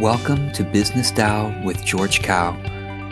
Welcome to Business Tao with George Kao,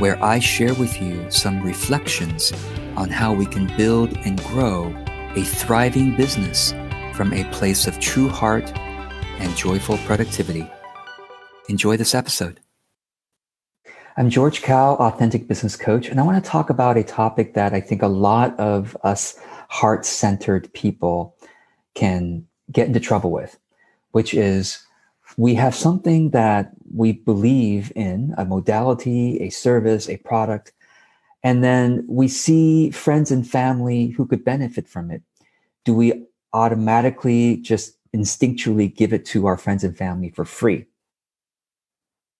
where I share with you some reflections on how we can build and grow a thriving business from a place of true heart and joyful productivity. Enjoy this episode. I'm George Kao, authentic business coach, and I want to talk about a topic that I think a lot of us heart centered people can get into trouble with, which is we have something that we believe in a modality, a service, a product, and then we see friends and family who could benefit from it. Do we automatically just instinctually give it to our friends and family for free?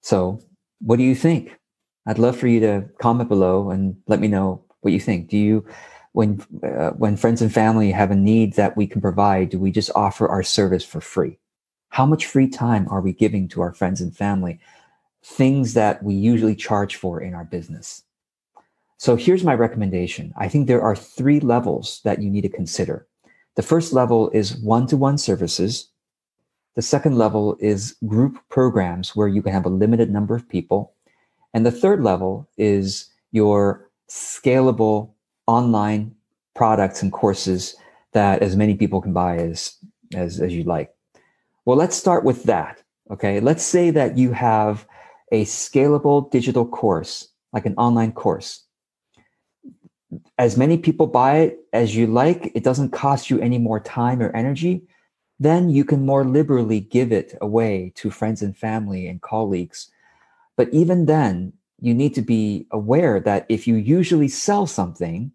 So, what do you think? I'd love for you to comment below and let me know what you think. Do you, when uh, when friends and family have a need that we can provide, do we just offer our service for free? How much free time are we giving to our friends and family? Things that we usually charge for in our business. So here's my recommendation. I think there are three levels that you need to consider. The first level is one to one services. The second level is group programs where you can have a limited number of people. And the third level is your scalable online products and courses that as many people can buy as, as, as you like. Well, let's start with that. Okay. Let's say that you have a scalable digital course, like an online course. As many people buy it as you like, it doesn't cost you any more time or energy. Then you can more liberally give it away to friends and family and colleagues. But even then, you need to be aware that if you usually sell something,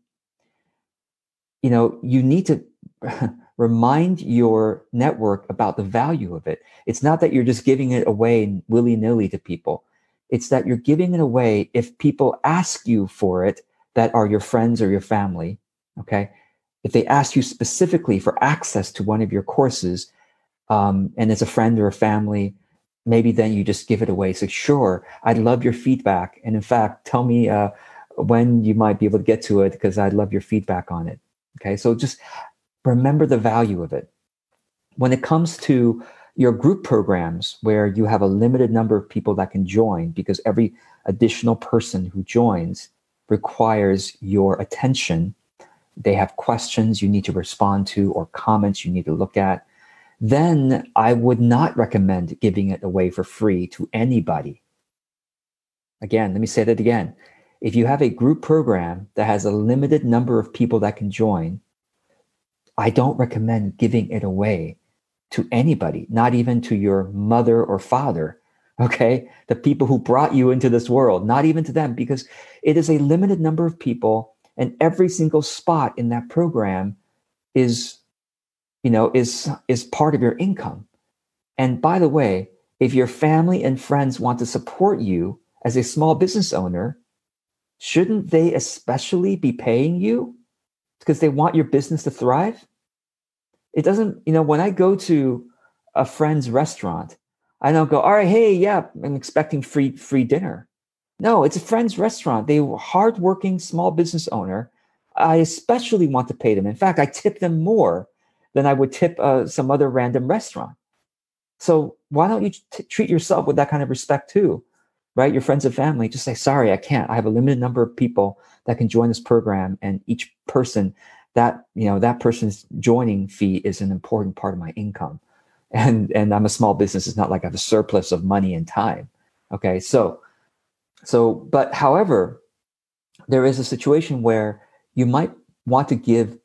you know, you need to remind your network about the value of it. It's not that you're just giving it away willy nilly to people. It's that you're giving it away if people ask you for it that are your friends or your family. Okay. If they ask you specifically for access to one of your courses, um, and it's a friend or a family, maybe then you just give it away. So sure, I'd love your feedback. And in fact, tell me uh, when you might be able to get to it because I'd love your feedback on it. Okay. So just remember the value of it. When it comes to your group programs where you have a limited number of people that can join because every additional person who joins requires your attention. They have questions you need to respond to or comments you need to look at. Then I would not recommend giving it away for free to anybody. Again, let me say that again. If you have a group program that has a limited number of people that can join, I don't recommend giving it away to anybody, not even to your mother or father. Okay. The people who brought you into this world, not even to them, because it is a limited number of people and every single spot in that program is, you know, is, is part of your income. And by the way, if your family and friends want to support you as a small business owner, shouldn't they especially be paying you because they want your business to thrive? It doesn't, you know, when I go to a friend's restaurant, I don't go, all right, hey, yeah, I'm expecting free free dinner. No, it's a friend's restaurant. They were hardworking small business owner. I especially want to pay them. In fact, I tip them more than I would tip uh, some other random restaurant. So why don't you t- treat yourself with that kind of respect too, right? Your friends and family, just say, sorry, I can't. I have a limited number of people that can join this program, and each person that you know that person's joining fee is an important part of my income. And and i'm a small business. It's not like i have a surplus of money and time. Okay. So so but however there is a situation where you might want to give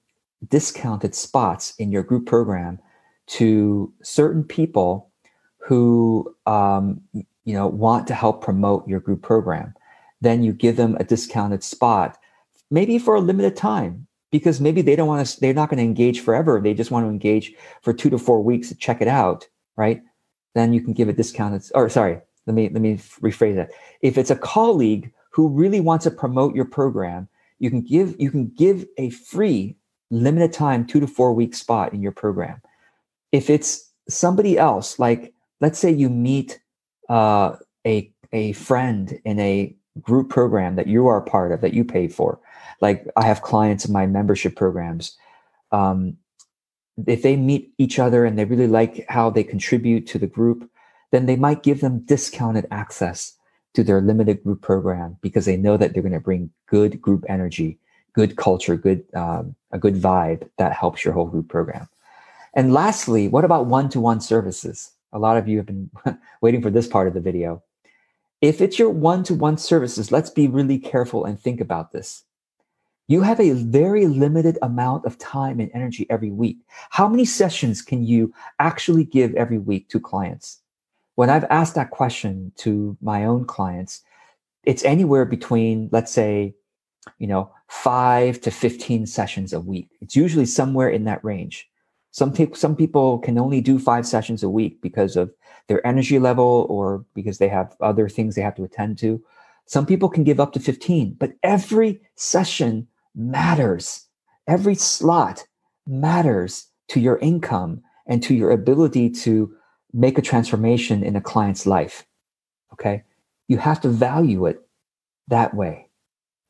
discounted spots in your group program to certain people who um, you know want to help promote your group program. Then you give them a discounted spot maybe for a limited time because maybe they don't want to they're not going to engage forever. They just want to engage for two to four weeks to check it out right? Then you can give a discounted or sorry let me let me rephrase that. If it's a colleague who really wants to promote your program you can give you can give a free limited time two to four week spot in your program. If it's somebody else like let's say you meet uh, a a friend in a group program that you are part of that you pay for like I have clients in my membership programs. Um, if they meet each other and they really like how they contribute to the group, then they might give them discounted access to their limited group program because they know that they're going to bring good group energy, good culture, good um, a good vibe that helps your whole group program. And lastly, what about one-to-one services? A lot of you have been waiting for this part of the video. If it's your one-to-one services, let's be really careful and think about this. You have a very limited amount of time and energy every week. How many sessions can you actually give every week to clients? when I've asked that question to my own clients, it's anywhere between, let's say, you know, five to 15 sessions a week. It's usually somewhere in that range. Some people, some people can only do five sessions a week because of their energy level or because they have other things they have to attend to. Some people can give up to 15, but every session matters. Every slot matters to your income and to your ability to make a transformation in a client's life. Okay. You have to value it that way.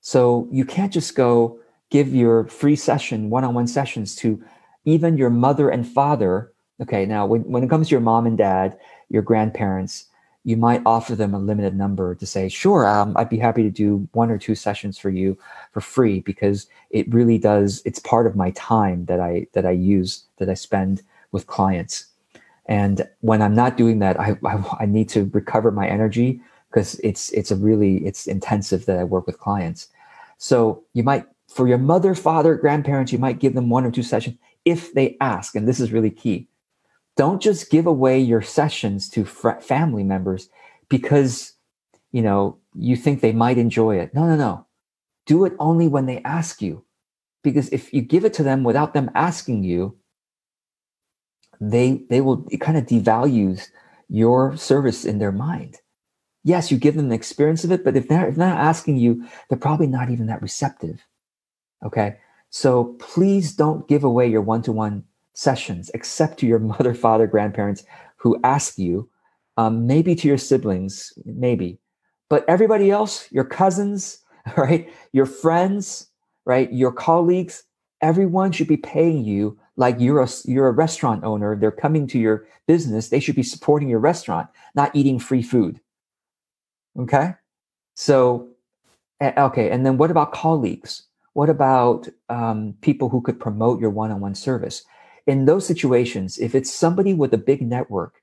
So you can't just go give your free session, one on one sessions to even your mother and father. Okay. Now, when, when it comes to your mom and dad, your grandparents, you might offer them a limited number to say, sure, um, I'd be happy to do one or two sessions for you for free because it really does. It's part of my time that I that I use that I spend with clients. And when I'm not doing that, I, I, I need to recover my energy because it's it's a really it's intensive that I work with clients. So you might for your mother, father, grandparents, you might give them one or two sessions if they ask, and this is really key. Don't just give away your sessions to fr- family members because you know you think they might enjoy it. No, no, no. Do it only when they ask you. Because if you give it to them without them asking you, they they will it kind of devalues your service in their mind. Yes, you give them the experience of it, but if they're if they're not asking you, they're probably not even that receptive. Okay. So please don't give away your one-to-one sessions except to your mother, father, grandparents who ask you, um, maybe to your siblings, maybe. But everybody else, your cousins, right, your friends, right, your colleagues, everyone should be paying you like you're a you're a restaurant owner. They're coming to your business. They should be supporting your restaurant not eating free food. Okay? So okay and then what about colleagues what about um, people who could promote your one-on-one service in those situations if it's somebody with a big network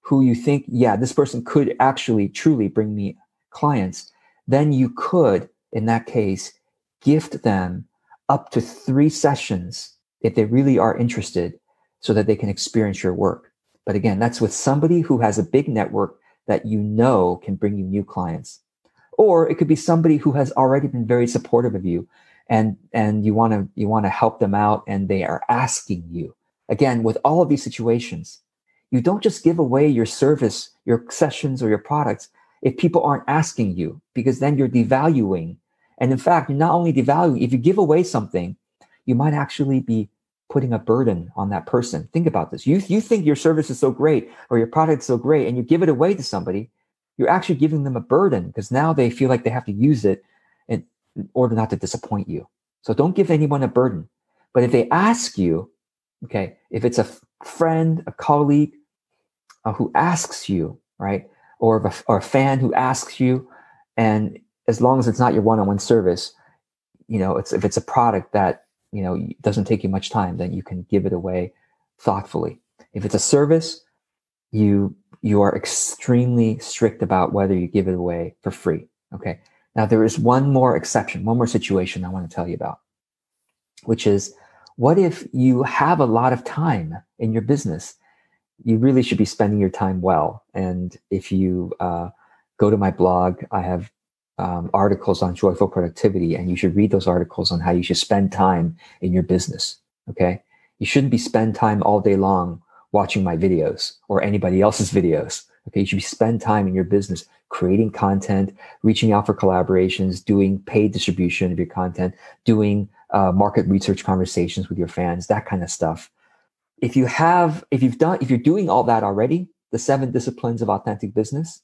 who you think yeah this person could actually truly bring me clients then you could in that case gift them up to three sessions if they really are interested so that they can experience your work. But again, that's with somebody who has a big network that you know can bring you new clients. Or it could be somebody who has already been very supportive of you and and you want to you want to help them out and they are asking you. Again, with all of these situations, you don't just give away your service, your sessions or your products if people aren't asking you because then you're devaluing. And in fact, you're not only devaluing, if you give away something, you might actually be putting a burden on that person. Think about this. You, you think your service is so great or your product is so great and you give it away to somebody, you're actually giving them a burden because now they feel like they have to use it in, order not to disappoint you. So don't give anyone a burden. But if they ask you, okay, if it's a friend, a colleague uh, who asks you, right, or a, or a fan who asks you, and as long as it's not your one-on-one service, you know, it's if it's a product that you know doesn't take you much time then you can give it away thoughtfully if it's a service you you are extremely strict about whether you give it away for free okay now there is one more exception one more situation i want to tell you about which is what if you have a lot of time in your business you really should be spending your time well and if you uh, go to my blog i have um, articles on joyful productivity, and you should read those articles on how you should spend time in your business. Okay, you shouldn't be spend time all day long watching my videos or anybody else's videos. Okay, you should be spend time in your business creating content, reaching out for collaborations, doing paid distribution of your content, doing uh, market research conversations with your fans, that kind of stuff. If you have, if you've done, if you're doing all that already, the seven disciplines of authentic business,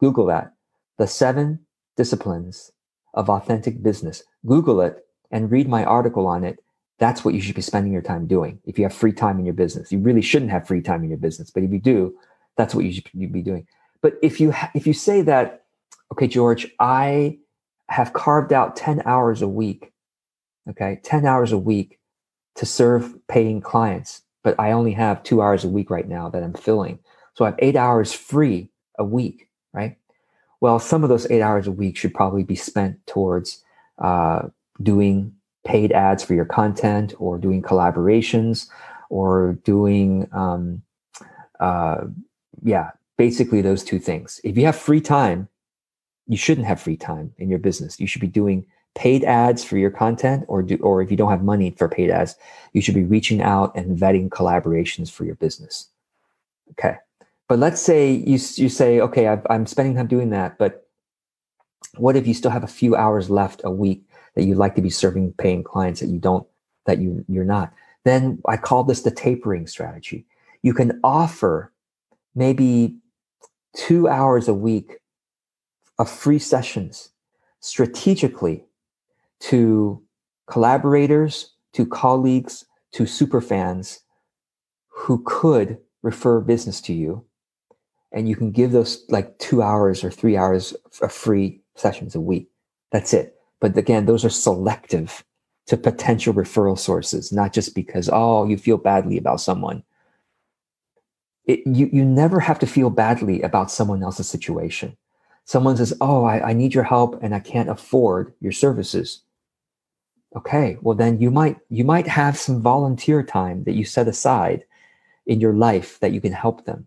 Google that. The seven disciplines of authentic business. Google it and read my article on it. That's what you should be spending your time doing. If you have free time in your business, you really shouldn't have free time in your business, but if you do, that's what you should be doing. But if you ha- if you say that, okay, George, I have carved out 10 hours a week, okay, 10 hours a week to serve paying clients, but I only have two hours a week right now that I'm filling. So I have eight hours free a week, right? Well, some of those eight hours a week should probably be spent towards uh, doing paid ads for your content or doing collaborations or doing, um, uh, yeah, basically those two things. If you have free time, you shouldn't have free time in your business. You should be doing paid ads for your content or do or if you don't have money for paid ads, you should be reaching out and vetting collaborations for your business. Okay. But let's say you you say, okay, i am spending time doing that, but what if you still have a few hours left a week that you'd like to be serving paying clients that you don't that you you're not? Then I call this the tapering strategy. You can offer maybe two hours a week of free sessions strategically to collaborators, to colleagues, to super fans who could refer business to you. And you can give those like two hours or three hours of free sessions a week. That's it. But again, those are selective to potential referral sources, not just because, oh, you feel badly about someone. It, you, you never have to feel badly about someone else's situation. Someone says, oh, I, I need your help and I can't afford your services. Okay, well then you might you might have some volunteer time that you set aside in your life that you can help them.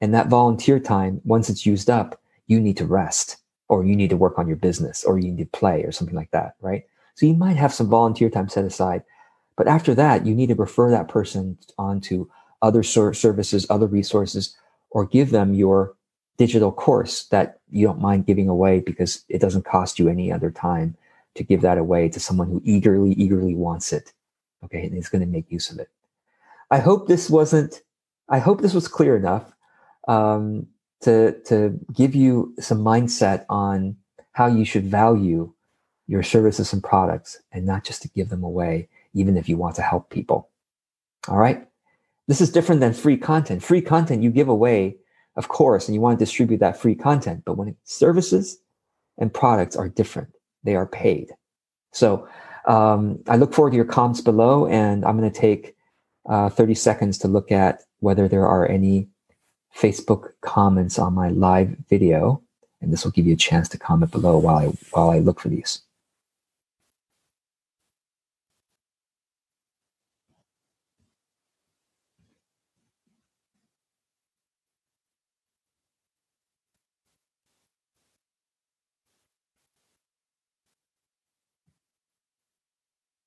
And that volunteer time, once it's used up, you need to rest or you need to work on your business or you need to play or something like that, right? So you might have some volunteer time set aside. But after that, you need to refer that person on other services, other resources, or give them your digital course that you don't mind giving away because it doesn't cost you any other time to give that away to someone who eagerly, eagerly wants it. Okay, and is going to make use of it. I hope this wasn't. I hope this was clear enough um, to to give you some mindset on how you should value your services and products, and not just to give them away, even if you want to help people. All right. This is different than free content. Free content you give away, of course, and you want to distribute that free content. But when services and products are different, they are paid. So um, I look forward to your comments below, and I'm going to take uh, 30 seconds to look at whether there are any Facebook comments on my live video. And this will give you a chance to comment below while I, while I look for these.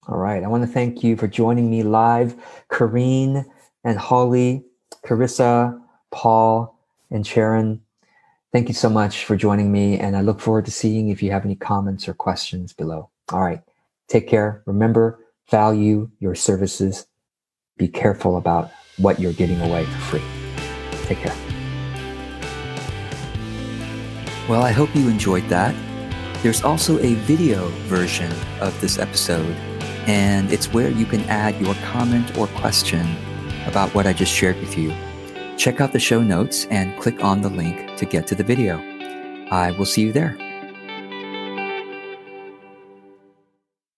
All right. I want to thank you for joining me live, Kareen and Holly, Carissa, Paul, and Sharon. Thank you so much for joining me. And I look forward to seeing if you have any comments or questions below. All right. Take care. Remember, value your services. Be careful about what you're giving away for free. Take care. Well, I hope you enjoyed that. There's also a video version of this episode and it's where you can add your comment or question about what I just shared with you. Check out the show notes and click on the link to get to the video. I will see you there.